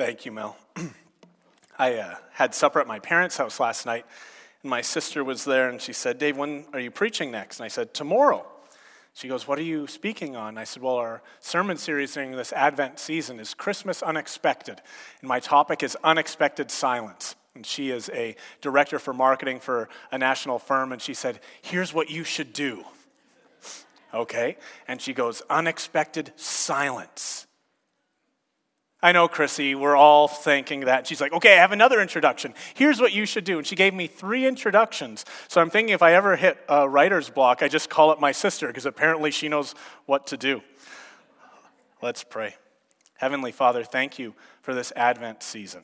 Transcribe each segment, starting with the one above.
Thank you, Mel. I uh, had supper at my parents' house last night, and my sister was there, and she said, Dave, when are you preaching next? And I said, Tomorrow. She goes, What are you speaking on? I said, Well, our sermon series during this Advent season is Christmas Unexpected, and my topic is Unexpected Silence. And she is a director for marketing for a national firm, and she said, Here's what you should do. Okay? And she goes, Unexpected silence. I know, Chrissy, we're all thinking that. She's like, okay, I have another introduction. Here's what you should do. And she gave me three introductions. So I'm thinking if I ever hit a writer's block, I just call up my sister because apparently she knows what to do. Let's pray. Heavenly Father, thank you for this Advent season.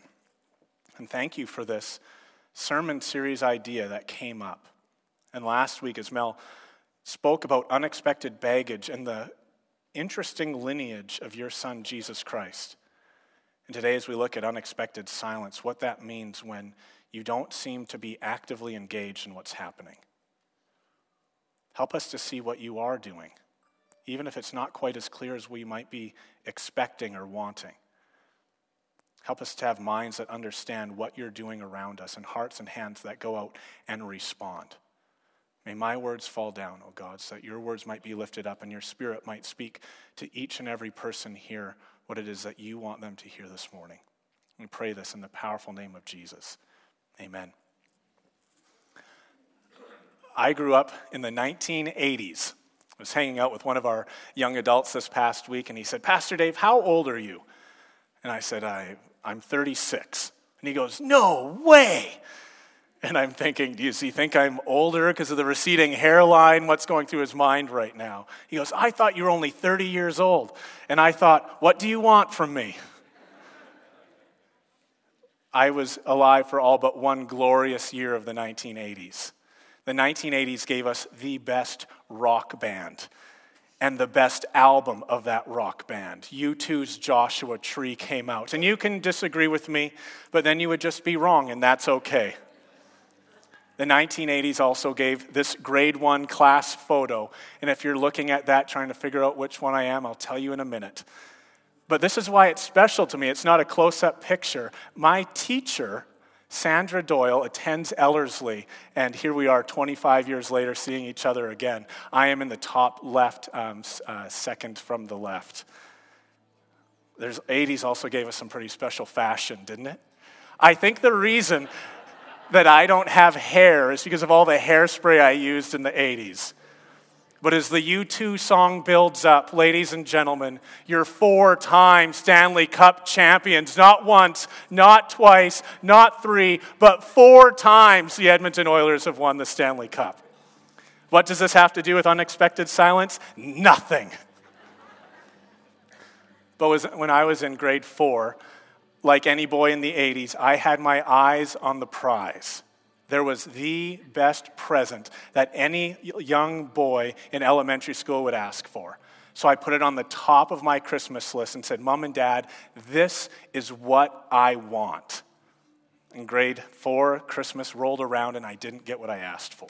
And thank you for this sermon series idea that came up. And last week, as Mel spoke about unexpected baggage and the interesting lineage of your son, Jesus Christ. And today, as we look at unexpected silence, what that means when you don't seem to be actively engaged in what's happening. Help us to see what you are doing, even if it's not quite as clear as we might be expecting or wanting. Help us to have minds that understand what you're doing around us and hearts and hands that go out and respond. May my words fall down, O God, so that your words might be lifted up and your spirit might speak to each and every person here what it is that you want them to hear this morning. We pray this in the powerful name of Jesus. Amen. I grew up in the 1980s. I was hanging out with one of our young adults this past week, and he said, Pastor Dave, how old are you? And I said, I, I'm 36. And he goes, No way. And I'm thinking, does he think I'm older because of the receding hairline? What's going through his mind right now? He goes, I thought you were only 30 years old. And I thought, what do you want from me? I was alive for all but one glorious year of the 1980s. The 1980s gave us the best rock band and the best album of that rock band. U2's Joshua Tree came out. And you can disagree with me, but then you would just be wrong, and that's okay. The 1980s also gave this grade one class photo. And if you're looking at that, trying to figure out which one I am, I'll tell you in a minute. But this is why it's special to me. It's not a close up picture. My teacher, Sandra Doyle, attends Ellerslie, and here we are 25 years later seeing each other again. I am in the top left, um, uh, second from the left. There's 80s also gave us some pretty special fashion, didn't it? I think the reason that I don't have hair is because of all the hairspray I used in the 80s. But as the U2 song builds up, ladies and gentlemen, you're four time Stanley Cup champions. Not once, not twice, not three, but four times the Edmonton Oilers have won the Stanley Cup. What does this have to do with unexpected silence? Nothing. But when I was in grade four, like any boy in the 80s, I had my eyes on the prize. There was the best present that any young boy in elementary school would ask for. So I put it on the top of my Christmas list and said, Mom and Dad, this is what I want. In grade four, Christmas rolled around and I didn't get what I asked for.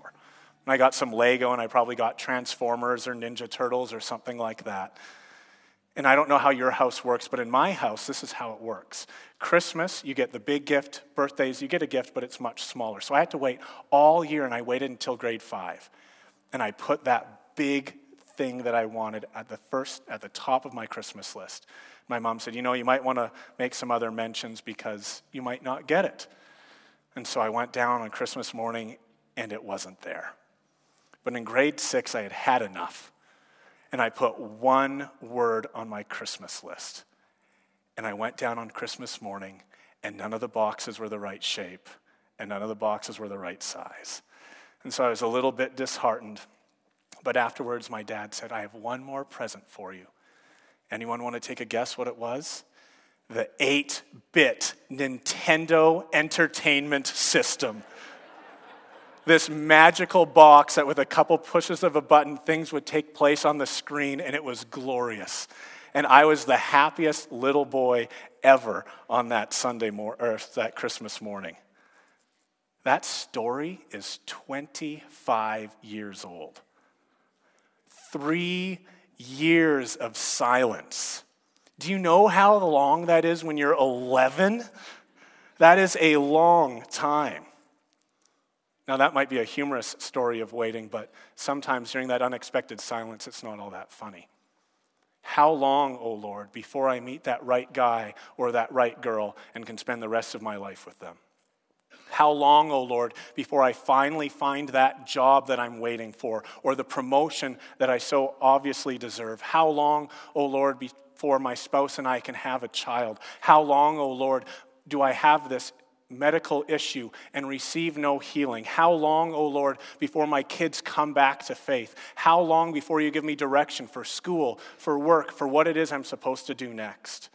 And I got some Lego and I probably got Transformers or Ninja Turtles or something like that. And I don't know how your house works, but in my house, this is how it works. Christmas, you get the big gift. Birthdays, you get a gift, but it's much smaller. So I had to wait all year, and I waited until grade five. And I put that big thing that I wanted at the first, at the top of my Christmas list. My mom said, You know, you might want to make some other mentions because you might not get it. And so I went down on Christmas morning, and it wasn't there. But in grade six, I had had enough and I put one word on my Christmas list. And I went down on Christmas morning, and none of the boxes were the right shape, and none of the boxes were the right size. And so I was a little bit disheartened. But afterwards, my dad said, I have one more present for you. Anyone want to take a guess what it was? The 8 bit Nintendo Entertainment System this magical box that with a couple pushes of a button, things would take place on the screen, and it was glorious. And I was the happiest little boy ever on that Sunday mor- or that Christmas morning. That story is 25 years old. Three years of silence Do you know how long that is when you're 11? That is a long time. Now, that might be a humorous story of waiting, but sometimes during that unexpected silence, it's not all that funny. How long, O oh Lord, before I meet that right guy or that right girl and can spend the rest of my life with them? How long, O oh Lord, before I finally find that job that I'm waiting for or the promotion that I so obviously deserve? How long, O oh Lord, before my spouse and I can have a child? How long, O Lord, do I have this medical issue and receive no healing? How long, O oh Lord, before my kids come back to faith? How long before you give me direction for school, for work, for what it is I'm supposed to do next?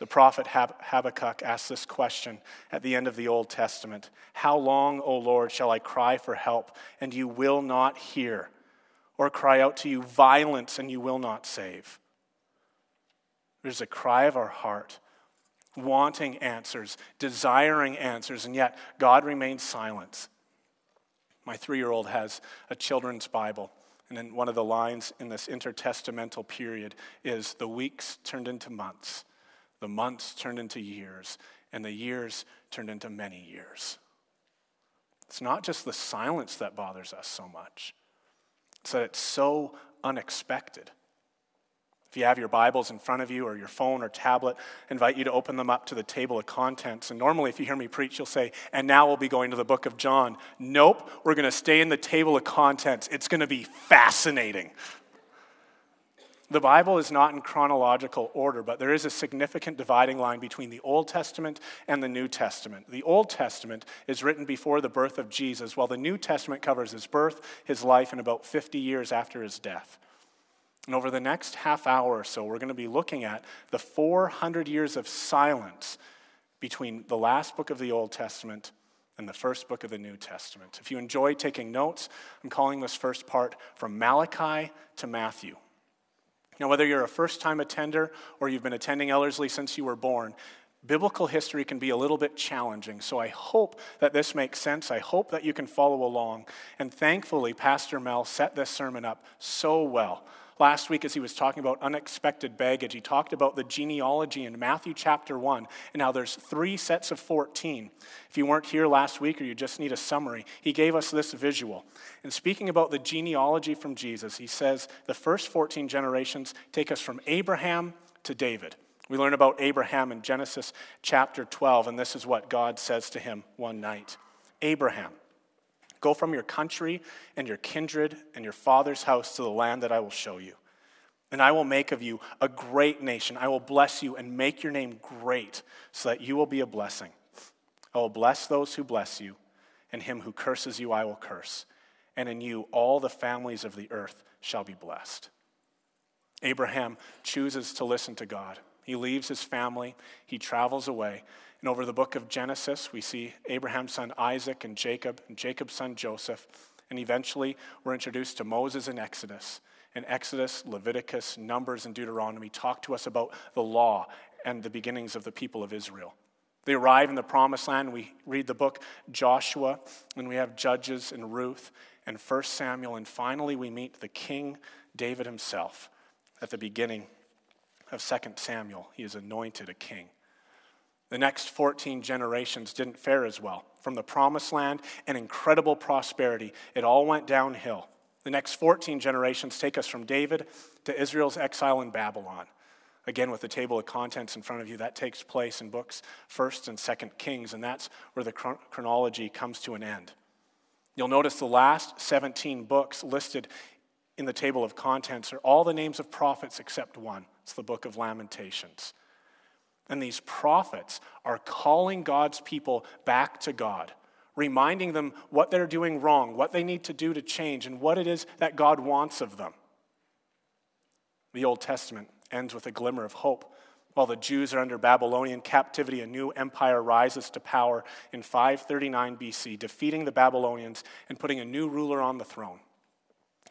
The prophet Habakkuk asks this question at the end of the Old Testament How long, O Lord, shall I cry for help, and you will not hear? Or cry out to you violence, and you will not save? There's a cry of our heart wanting answers, desiring answers, and yet God remains silent. My three year old has a children's Bible, and then one of the lines in this intertestamental period is the weeks turned into months, the months turned into years, and the years turned into many years. It's not just the silence that bothers us so much, it's that it's so unexpected. If you have your Bibles in front of you or your phone or tablet, I invite you to open them up to the table of contents. And normally, if you hear me preach, you'll say, and now we'll be going to the book of John. Nope, we're going to stay in the table of contents. It's going to be fascinating. The Bible is not in chronological order, but there is a significant dividing line between the Old Testament and the New Testament. The Old Testament is written before the birth of Jesus, while the New Testament covers his birth, his life, and about 50 years after his death. And over the next half hour or so, we're going to be looking at the 400 years of silence between the last book of the Old Testament and the first book of the New Testament. If you enjoy taking notes, I'm calling this first part from Malachi to Matthew. Now, whether you're a first time attender or you've been attending Ellerslie since you were born, biblical history can be a little bit challenging. So I hope that this makes sense. I hope that you can follow along. And thankfully, Pastor Mel set this sermon up so well Last week, as he was talking about unexpected baggage, he talked about the genealogy in Matthew chapter 1, and now there's three sets of 14. If you weren't here last week or you just need a summary, he gave us this visual. And speaking about the genealogy from Jesus, he says the first 14 generations take us from Abraham to David. We learn about Abraham in Genesis chapter 12, and this is what God says to him one night Abraham, Go from your country and your kindred and your father's house to the land that I will show you. And I will make of you a great nation. I will bless you and make your name great so that you will be a blessing. I will bless those who bless you, and him who curses you I will curse. And in you all the families of the earth shall be blessed. Abraham chooses to listen to God. He leaves his family, he travels away, and over the book of Genesis, we see Abraham's son Isaac and Jacob, and Jacob's son Joseph. And eventually, we're introduced to Moses in Exodus. In Exodus, Leviticus, Numbers, and Deuteronomy talk to us about the law and the beginnings of the people of Israel. They arrive in the promised land. We read the book Joshua, and we have Judges and Ruth and 1 Samuel, and finally we meet the king David himself at the beginning of 2 Samuel. He is anointed a king. The next 14 generations didn't fare as well. From the promised land and incredible prosperity, it all went downhill. The next 14 generations take us from David to Israel's exile in Babylon. Again, with the table of contents in front of you, that takes place in books 1st and 2nd Kings, and that's where the chronology comes to an end. You'll notice the last 17 books listed in the table of contents are all the names of prophets except one. It's the book of Lamentations. And these prophets are calling God's people back to God, reminding them what they're doing wrong, what they need to do to change, and what it is that God wants of them. The Old Testament ends with a glimmer of hope. While the Jews are under Babylonian captivity, a new empire rises to power in 539 BC, defeating the Babylonians and putting a new ruler on the throne.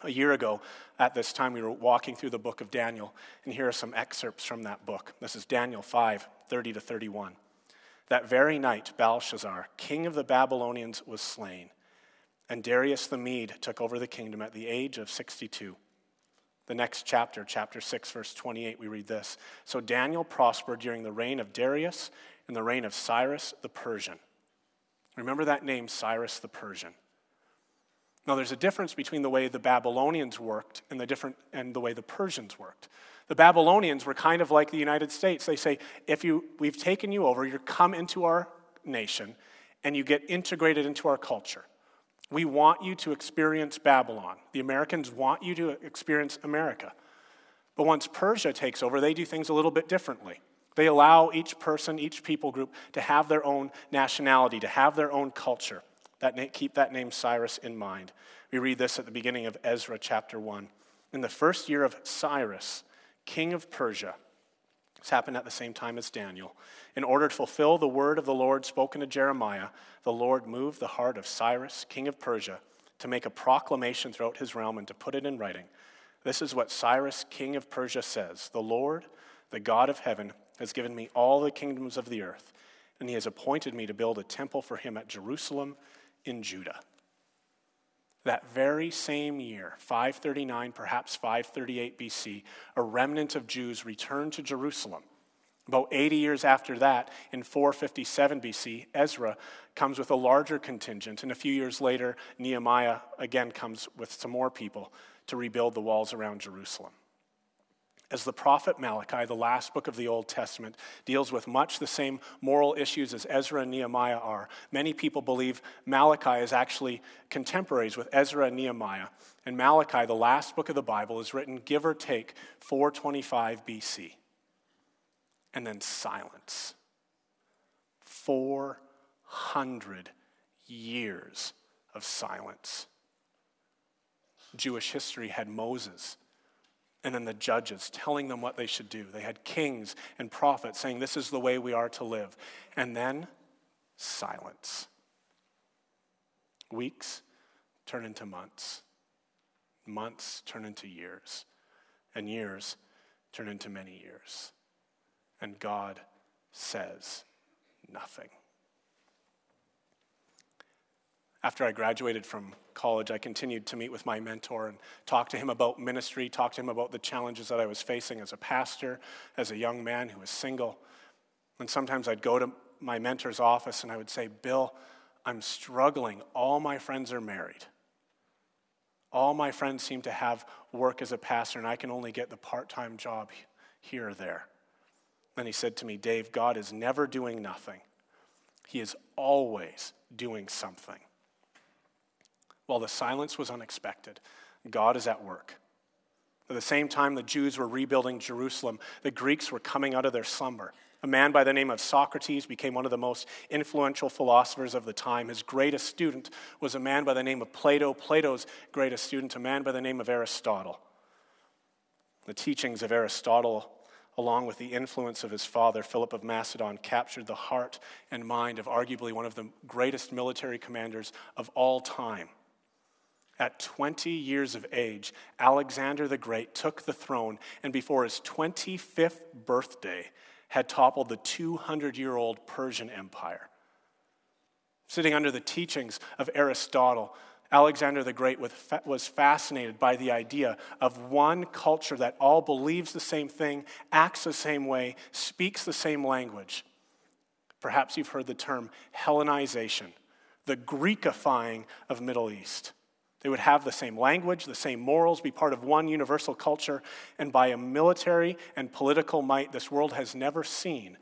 A year ago, at this time, we were walking through the book of Daniel, and here are some excerpts from that book. This is Daniel 5 30 to 31. That very night, Belshazzar, king of the Babylonians, was slain, and Darius the Mede took over the kingdom at the age of 62. The next chapter, chapter 6, verse 28, we read this So Daniel prospered during the reign of Darius and the reign of Cyrus the Persian. Remember that name, Cyrus the Persian. Now, there's a difference between the way the Babylonians worked and the, different, and the way the Persians worked. The Babylonians were kind of like the United States. They say, if you, we've taken you over, you come into our nation, and you get integrated into our culture. We want you to experience Babylon. The Americans want you to experience America. But once Persia takes over, they do things a little bit differently. They allow each person, each people group, to have their own nationality, to have their own culture. That, keep that name Cyrus in mind. We read this at the beginning of Ezra chapter 1. In the first year of Cyrus, king of Persia, this happened at the same time as Daniel. In order to fulfill the word of the Lord spoken to Jeremiah, the Lord moved the heart of Cyrus, king of Persia, to make a proclamation throughout his realm and to put it in writing. This is what Cyrus, king of Persia, says The Lord, the God of heaven, has given me all the kingdoms of the earth, and he has appointed me to build a temple for him at Jerusalem in Judah. That very same year, 539, perhaps 538 BC, a remnant of Jews returned to Jerusalem. About 80 years after that, in 457 BC, Ezra comes with a larger contingent, and a few years later, Nehemiah again comes with some more people to rebuild the walls around Jerusalem as the prophet Malachi, the last book of the Old Testament, deals with much the same moral issues as Ezra and Nehemiah are. Many people believe Malachi is actually contemporaries with Ezra and Nehemiah. And Malachi, the last book of the Bible, is written give or take 425 BC. And then silence. 400 years of silence. Jewish history had Moses and then the judges telling them what they should do. They had kings and prophets saying, This is the way we are to live. And then silence. Weeks turn into months, months turn into years, and years turn into many years. And God says nothing. After I graduated from college, I continued to meet with my mentor and talk to him about ministry, talk to him about the challenges that I was facing as a pastor, as a young man who was single. And sometimes I'd go to my mentor's office and I would say, Bill, I'm struggling. All my friends are married. All my friends seem to have work as a pastor, and I can only get the part time job here or there. Then he said to me, Dave, God is never doing nothing, He is always doing something. While the silence was unexpected, God is at work. At the same time, the Jews were rebuilding Jerusalem, the Greeks were coming out of their slumber. A man by the name of Socrates became one of the most influential philosophers of the time. His greatest student was a man by the name of Plato. Plato's greatest student, a man by the name of Aristotle. The teachings of Aristotle, along with the influence of his father, Philip of Macedon, captured the heart and mind of arguably one of the greatest military commanders of all time. At 20 years of age, Alexander the Great took the throne and before his 25th birthday had toppled the 200 year old Persian Empire. Sitting under the teachings of Aristotle, Alexander the Great was fascinated by the idea of one culture that all believes the same thing, acts the same way, speaks the same language. Perhaps you've heard the term Hellenization, the Greekifying of Middle East. They would have the same language, the same morals, be part of one universal culture, and by a military and political might this world has never seen,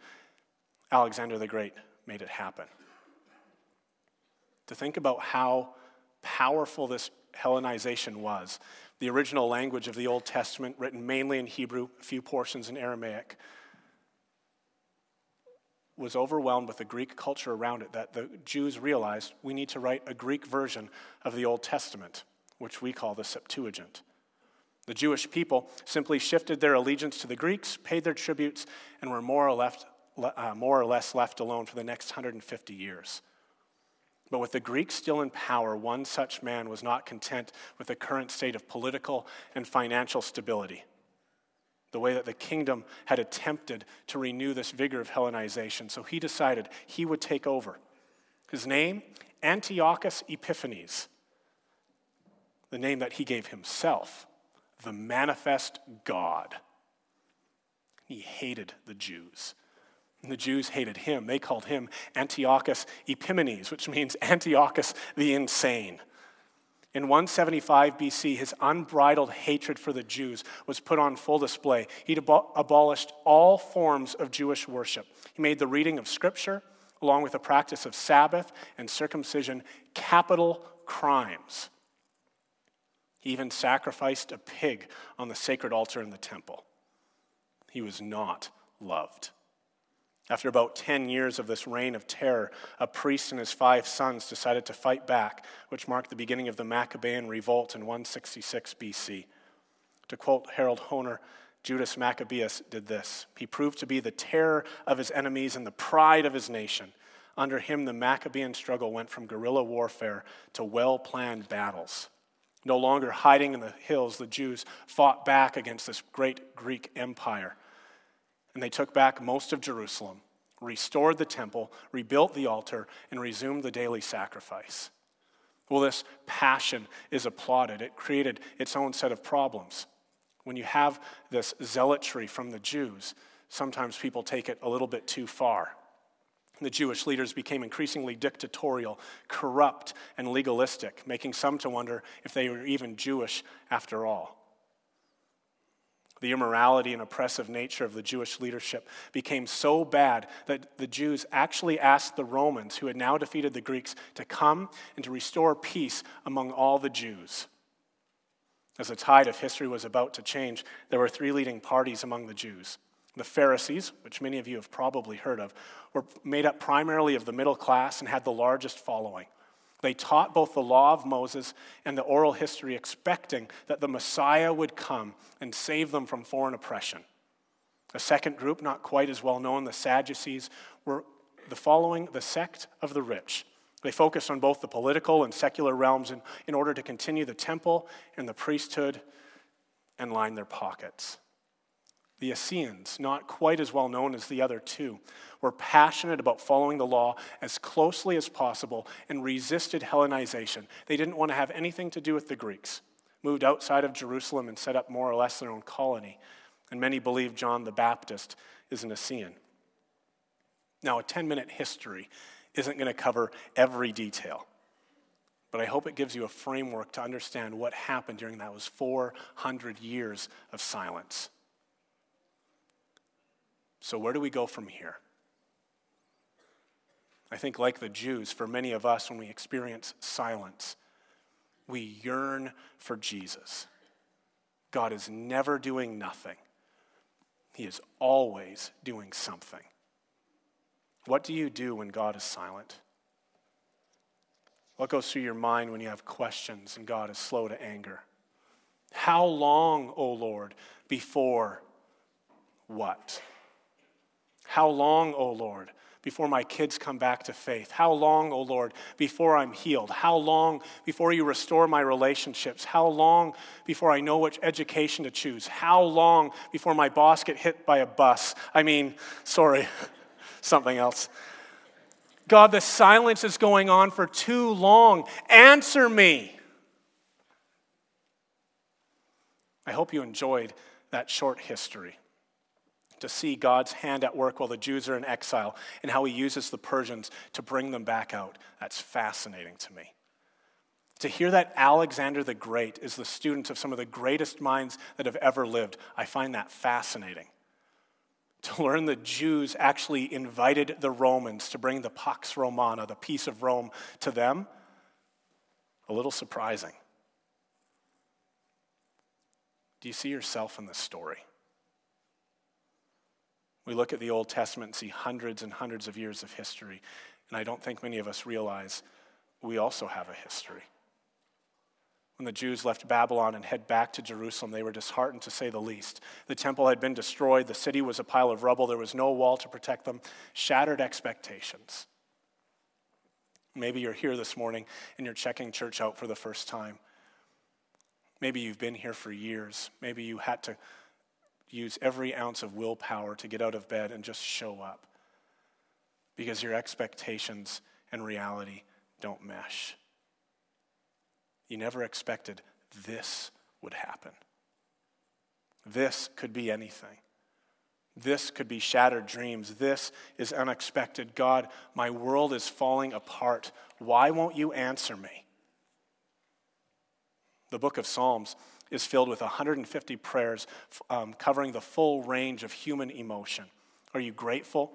Alexander the Great made it happen. To think about how powerful this Hellenization was, the original language of the Old Testament, written mainly in Hebrew, a few portions in Aramaic, was overwhelmed with the Greek culture around it that the Jews realized we need to write a Greek version of the Old Testament, which we call the Septuagint. The Jewish people simply shifted their allegiance to the Greeks, paid their tributes, and were more or, left, uh, more or less left alone for the next 150 years. But with the Greeks still in power, one such man was not content with the current state of political and financial stability the way that the kingdom had attempted to renew this vigor of Hellenization. So he decided he would take over. His name, Antiochus Epiphanes, the name that he gave himself, the manifest God. He hated the Jews. And the Jews hated him. They called him Antiochus Epimanes, which means Antiochus the insane. In 175 BC, his unbridled hatred for the Jews was put on full display. He abolished all forms of Jewish worship. He made the reading of Scripture, along with the practice of Sabbath and circumcision, capital crimes. He even sacrificed a pig on the sacred altar in the temple. He was not loved. After about 10 years of this reign of terror, a priest and his five sons decided to fight back, which marked the beginning of the Maccabean revolt in 166 BC. To quote Harold Hoehner, Judas Maccabeus did this. He proved to be the terror of his enemies and the pride of his nation. Under him, the Maccabean struggle went from guerrilla warfare to well planned battles. No longer hiding in the hills, the Jews fought back against this great Greek empire. And they took back most of Jerusalem, restored the temple, rebuilt the altar, and resumed the daily sacrifice. Well, this passion is applauded. It created its own set of problems. When you have this zealotry from the Jews, sometimes people take it a little bit too far. The Jewish leaders became increasingly dictatorial, corrupt, and legalistic, making some to wonder if they were even Jewish after all. The immorality and oppressive nature of the Jewish leadership became so bad that the Jews actually asked the Romans, who had now defeated the Greeks, to come and to restore peace among all the Jews. As the tide of history was about to change, there were three leading parties among the Jews. The Pharisees, which many of you have probably heard of, were made up primarily of the middle class and had the largest following. They taught both the law of Moses and the oral history, expecting that the Messiah would come and save them from foreign oppression. A second group, not quite as well known, the Sadducees, were the following the sect of the rich. They focused on both the political and secular realms in, in order to continue the temple and the priesthood and line their pockets. The Essenes, not quite as well known as the other two, were passionate about following the law as closely as possible and resisted Hellenization. They didn't want to have anything to do with the Greeks, moved outside of Jerusalem and set up more or less their own colony. And many believe John the Baptist is an Essene. Now, a 10 minute history isn't going to cover every detail, but I hope it gives you a framework to understand what happened during those 400 years of silence. So, where do we go from here? I think, like the Jews, for many of us, when we experience silence, we yearn for Jesus. God is never doing nothing, He is always doing something. What do you do when God is silent? What goes through your mind when you have questions and God is slow to anger? How long, O oh Lord, before what? How long, O Lord, before my kids come back to faith? How long, O Lord, before I'm healed? How long before you restore my relationships? How long before I know which education to choose? How long before my boss get hit by a bus? I mean, sorry, something else. God, the silence is going on for too long. Answer me. I hope you enjoyed that short history to see God's hand at work while the Jews are in exile and how he uses the Persians to bring them back out. That's fascinating to me. To hear that Alexander the Great is the student of some of the greatest minds that have ever lived, I find that fascinating. To learn the Jews actually invited the Romans to bring the Pax Romana, the peace of Rome, to them, a little surprising. Do you see yourself in this story? We look at the Old Testament and see hundreds and hundreds of years of history, and I don't think many of us realize we also have a history. When the Jews left Babylon and head back to Jerusalem, they were disheartened to say the least. The temple had been destroyed, the city was a pile of rubble, there was no wall to protect them, shattered expectations. Maybe you're here this morning and you're checking church out for the first time. Maybe you've been here for years. Maybe you had to use every ounce of willpower to get out of bed and just show up because your expectations and reality don't mesh. You never expected this would happen. This could be anything. This could be shattered dreams. This is unexpected. God, my world is falling apart. Why won't you answer me? The book of Psalms is filled with 150 prayers um, covering the full range of human emotion. Are you grateful?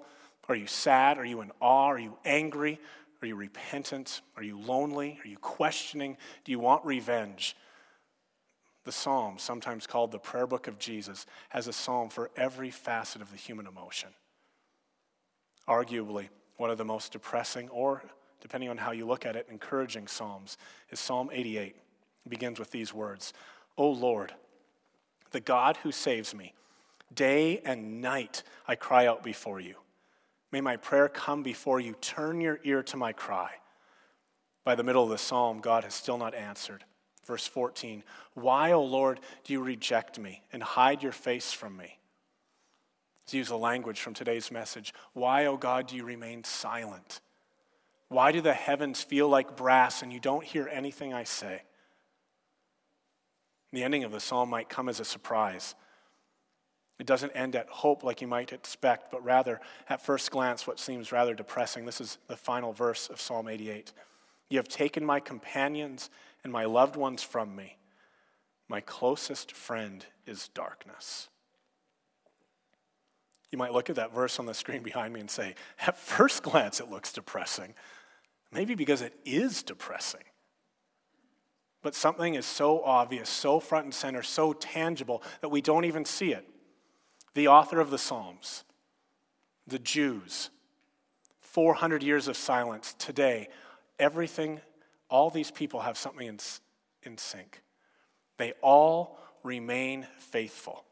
Are you sad? Are you in awe? Are you angry? Are you repentant? Are you lonely? Are you questioning? Do you want revenge? The psalm, sometimes called the prayer book of Jesus, has a psalm for every facet of the human emotion. Arguably, one of the most depressing, or depending on how you look at it, encouraging psalms is Psalm 88. It begins with these words O Lord, the God who saves me, day and night I cry out before you. May my prayer come before you. Turn your ear to my cry. By the middle of the psalm, God has still not answered. Verse 14 Why, O Lord, do you reject me and hide your face from me? Let's use the language from today's message. Why, O God, do you remain silent? Why do the heavens feel like brass and you don't hear anything I say? The ending of the psalm might come as a surprise. It doesn't end at hope like you might expect, but rather, at first glance, what seems rather depressing. This is the final verse of Psalm 88. You have taken my companions and my loved ones from me. My closest friend is darkness. You might look at that verse on the screen behind me and say, at first glance, it looks depressing. Maybe because it is depressing. But something is so obvious, so front and center, so tangible that we don't even see it. The author of the Psalms, the Jews, 400 years of silence, today, everything all these people have something in, in sync. They all remain faithful.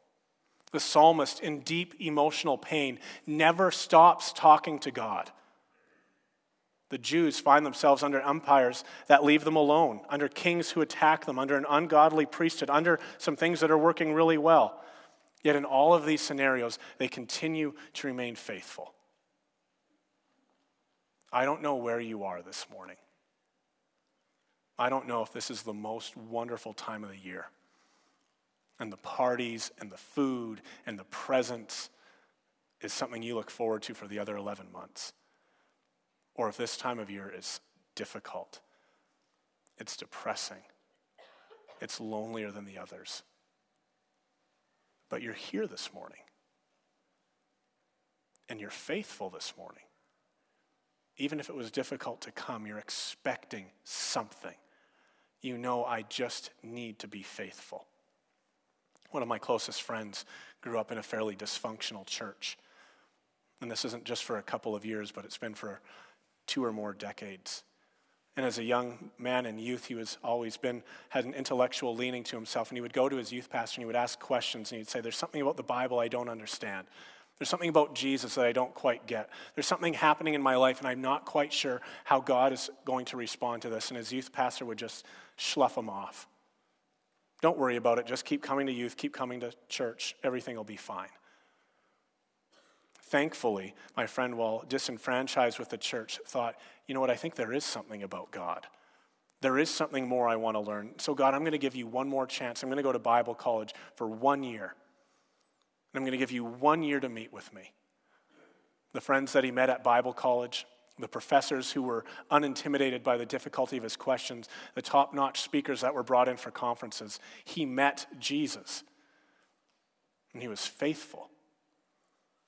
The psalmist, in deep emotional pain, never stops talking to God. The Jews find themselves under empires that leave them alone, under kings who attack them, under an ungodly priesthood, under some things that are working really well. Yet in all of these scenarios, they continue to remain faithful. I don't know where you are this morning. I don't know if this is the most wonderful time of the year. And the parties and the food and the presents is something you look forward to for the other 11 months. Or if this time of year is difficult, it's depressing, it's lonelier than the others. But you're here this morning. And you're faithful this morning. Even if it was difficult to come, you're expecting something you know I just need to be faithful. One of my closest friends grew up in a fairly dysfunctional church. And this isn't just for a couple of years, but it's been for two or more decades. And as a young man in youth, he was always been had an intellectual leaning to himself. And he would go to his youth pastor and he would ask questions and he'd say, There's something about the Bible I don't understand. There's something about Jesus that I don't quite get. There's something happening in my life, and I'm not quite sure how God is going to respond to this. And his youth pastor would just slough him off. Don't worry about it. Just keep coming to youth, keep coming to church. Everything will be fine. Thankfully, my friend, while disenfranchised with the church, thought, you know what, I think there is something about God. There is something more I want to learn. So, God, I'm going to give you one more chance. I'm going to go to Bible college for one year. And I'm going to give you one year to meet with me. The friends that he met at Bible college, the professors who were unintimidated by the difficulty of his questions, the top notch speakers that were brought in for conferences, he met Jesus. And he was faithful.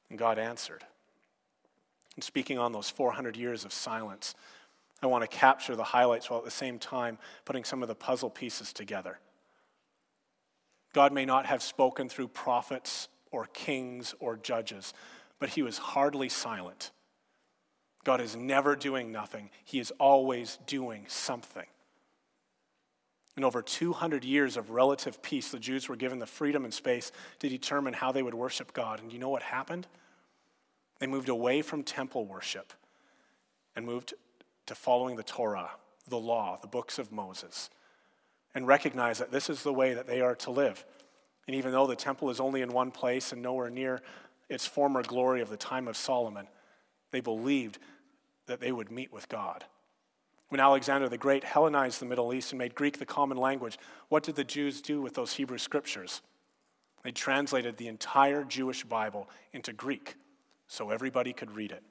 And God answered. And speaking on those 400 years of silence, I want to capture the highlights while at the same time putting some of the puzzle pieces together. God may not have spoken through prophets or kings or judges, but he was hardly silent. God is never doing nothing, he is always doing something. In over 200 years of relative peace, the Jews were given the freedom and space to determine how they would worship God. And you know what happened? They moved away from temple worship and moved to following the Torah, the law, the books of Moses, and recognized that this is the way that they are to live. And even though the temple is only in one place and nowhere near its former glory of the time of Solomon, they believed that they would meet with God. When Alexander the Great Hellenized the Middle East and made Greek the common language, what did the Jews do with those Hebrew scriptures? They translated the entire Jewish Bible into Greek so everybody could read it.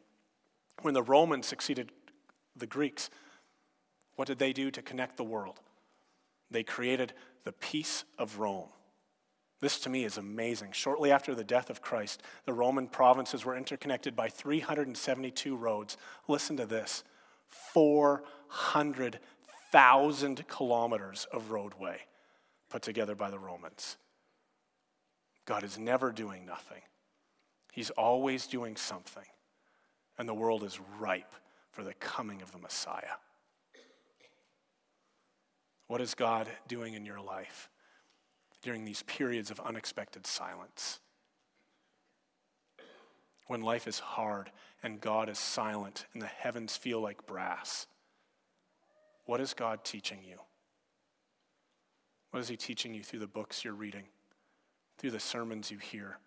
When the Romans succeeded the Greeks, what did they do to connect the world? They created the Peace of Rome. This to me is amazing. Shortly after the death of Christ, the Roman provinces were interconnected by 372 roads. Listen to this 400,000 kilometers of roadway put together by the Romans. God is never doing nothing, He's always doing something. And the world is ripe for the coming of the Messiah. What is God doing in your life during these periods of unexpected silence? When life is hard and God is silent and the heavens feel like brass, what is God teaching you? What is He teaching you through the books you're reading, through the sermons you hear,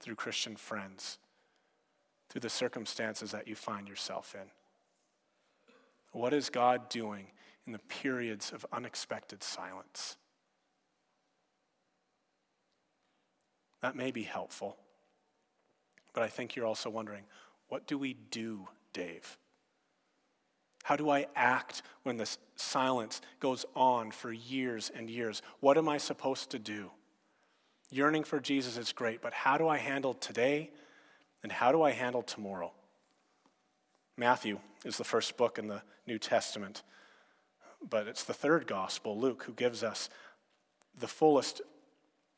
through Christian friends, through the circumstances that you find yourself in? What is God doing in the periods of unexpected silence. That may be helpful, but I think you're also wondering what do we do, Dave? How do I act when this silence goes on for years and years? What am I supposed to do? Yearning for Jesus is great, but how do I handle today and how do I handle tomorrow? Matthew is the first book in the New Testament but it's the third gospel, Luke, who gives us the fullest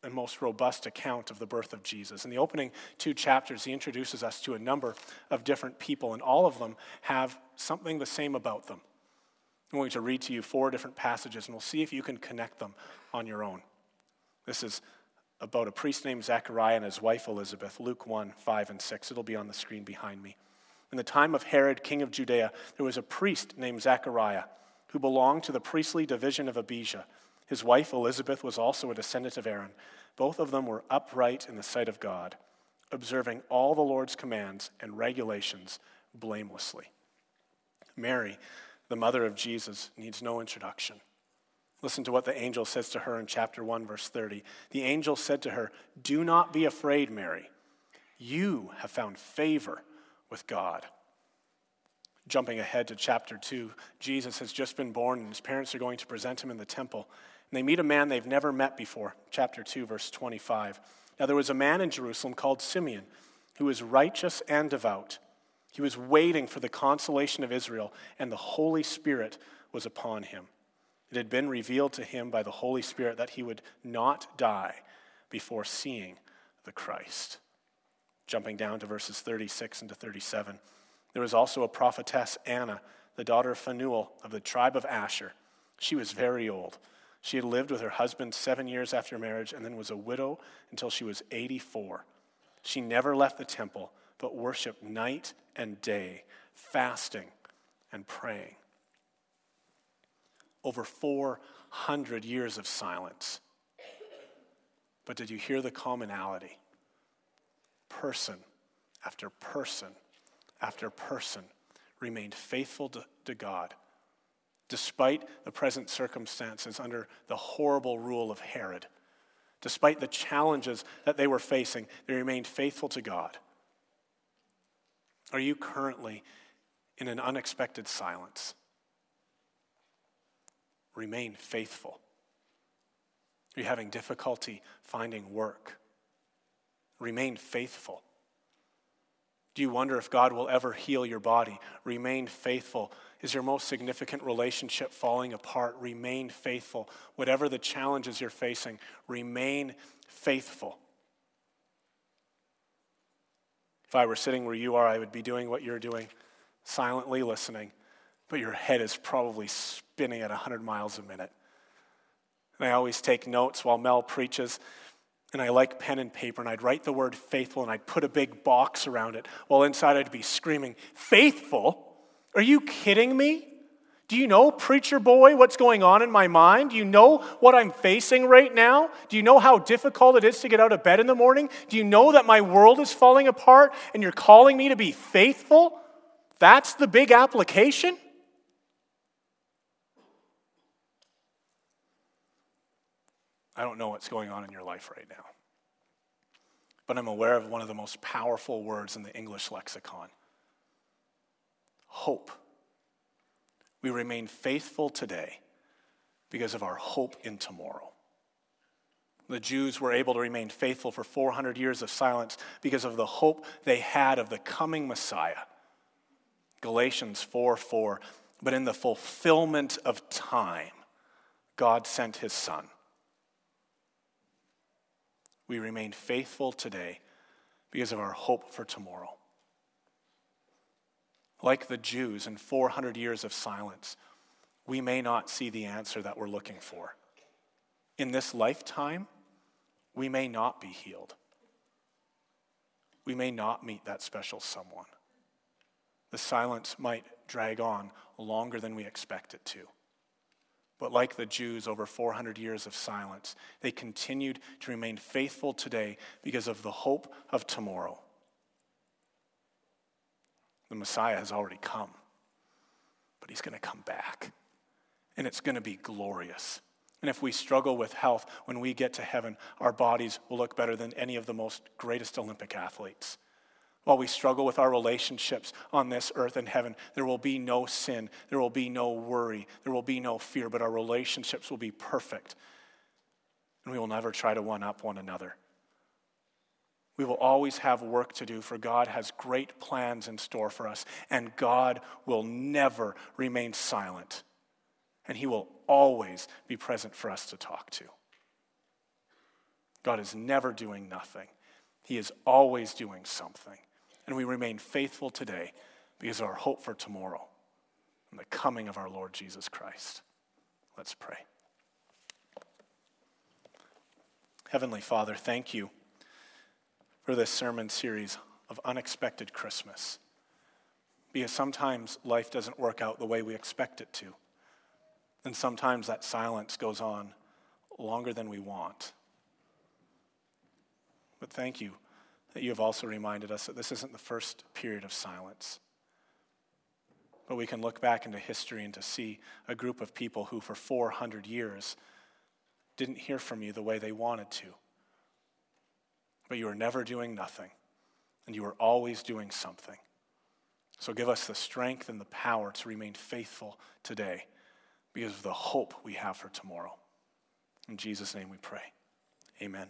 and most robust account of the birth of Jesus. In the opening two chapters, he introduces us to a number of different people, and all of them have something the same about them. I'm going to read to you four different passages, and we'll see if you can connect them on your own. This is about a priest named Zechariah and his wife Elizabeth, Luke 1 5 and 6. It'll be on the screen behind me. In the time of Herod, king of Judea, there was a priest named Zechariah who belonged to the priestly division of Abijah. His wife Elizabeth was also a descendant of Aaron. Both of them were upright in the sight of God, observing all the Lord's commands and regulations blamelessly. Mary, the mother of Jesus, needs no introduction. Listen to what the angel says to her in chapter 1, verse 30. The angel said to her, Do not be afraid, Mary. You have found favor with God jumping ahead to chapter 2, Jesus has just been born and his parents are going to present him in the temple. And they meet a man they've never met before. Chapter 2, verse 25. Now there was a man in Jerusalem called Simeon who was righteous and devout. He was waiting for the consolation of Israel, and the Holy Spirit was upon him. It had been revealed to him by the Holy Spirit that he would not die before seeing the Christ. Jumping down to verses 36 and to 37. There was also a prophetess, Anna, the daughter of Phanuel of the tribe of Asher. She was very old. She had lived with her husband seven years after marriage and then was a widow until she was 84. She never left the temple, but worshiped night and day, fasting and praying. Over 400 years of silence. But did you hear the commonality? Person after person after person remained faithful to, to God despite the present circumstances under the horrible rule of Herod. Despite the challenges that they were facing, they remained faithful to God. Are you currently in an unexpected silence? Remain faithful. Are you having difficulty finding work? Remain faithful. Do you wonder if God will ever heal your body? Remain faithful. Is your most significant relationship falling apart? Remain faithful. Whatever the challenges you're facing, remain faithful. If I were sitting where you are, I would be doing what you're doing, silently listening, but your head is probably spinning at 100 miles a minute. And I always take notes while Mel preaches and I like pen and paper, and I'd write the word faithful and I'd put a big box around it, while inside I'd be screaming, Faithful? Are you kidding me? Do you know, preacher boy, what's going on in my mind? Do you know what I'm facing right now? Do you know how difficult it is to get out of bed in the morning? Do you know that my world is falling apart and you're calling me to be faithful? That's the big application? I don't know what's going on in your life right now. but I'm aware of one of the most powerful words in the English lexicon hope. We remain faithful today because of our hope in tomorrow. The Jews were able to remain faithful for 400 years of silence because of the hope they had of the coming Messiah. Galatians 4 4. But in the fulfillment of time, God sent his Son. We remain faithful today because of our hope for tomorrow. Like the Jews in 400 years of silence, we may not see the answer that we're looking for. In this lifetime, we may not be healed. We may not meet that special someone. The silence might drag on longer than we expect it to. But like the Jews over 400 years of silence, they continued to remain faithful today because of the hope of tomorrow. The Messiah has already come, but he's going to come back, and it's going to be glorious. And if we struggle with health, when we get to heaven, our bodies will look better than any of the most greatest Olympic athletes. While we struggle with our relationships on this earth and heaven, there will be no sin, there will be no worry, there will be no fear, but our relationships will be perfect. And we will never try to one up one another. We will always have work to do, for God has great plans in store for us, and God will never remain silent and He will always be present for us to talk to. God is never doing nothing, He is always doing something. And we remain faithful today because of our hope for tomorrow and the coming of our Lord Jesus Christ. Let's pray. Heavenly Father, thank you for this sermon series of unexpected Christmas. Because sometimes life doesn't work out the way we expect it to. And sometimes that silence goes on longer than we want. But thank you that you have also reminded us that this isn't the first period of silence. But we can look back into history and to see a group of people who, for 400 years, didn't hear from you the way they wanted to. But you were never doing nothing, and you were always doing something. So give us the strength and the power to remain faithful today because of the hope we have for tomorrow. In Jesus' name we pray. Amen.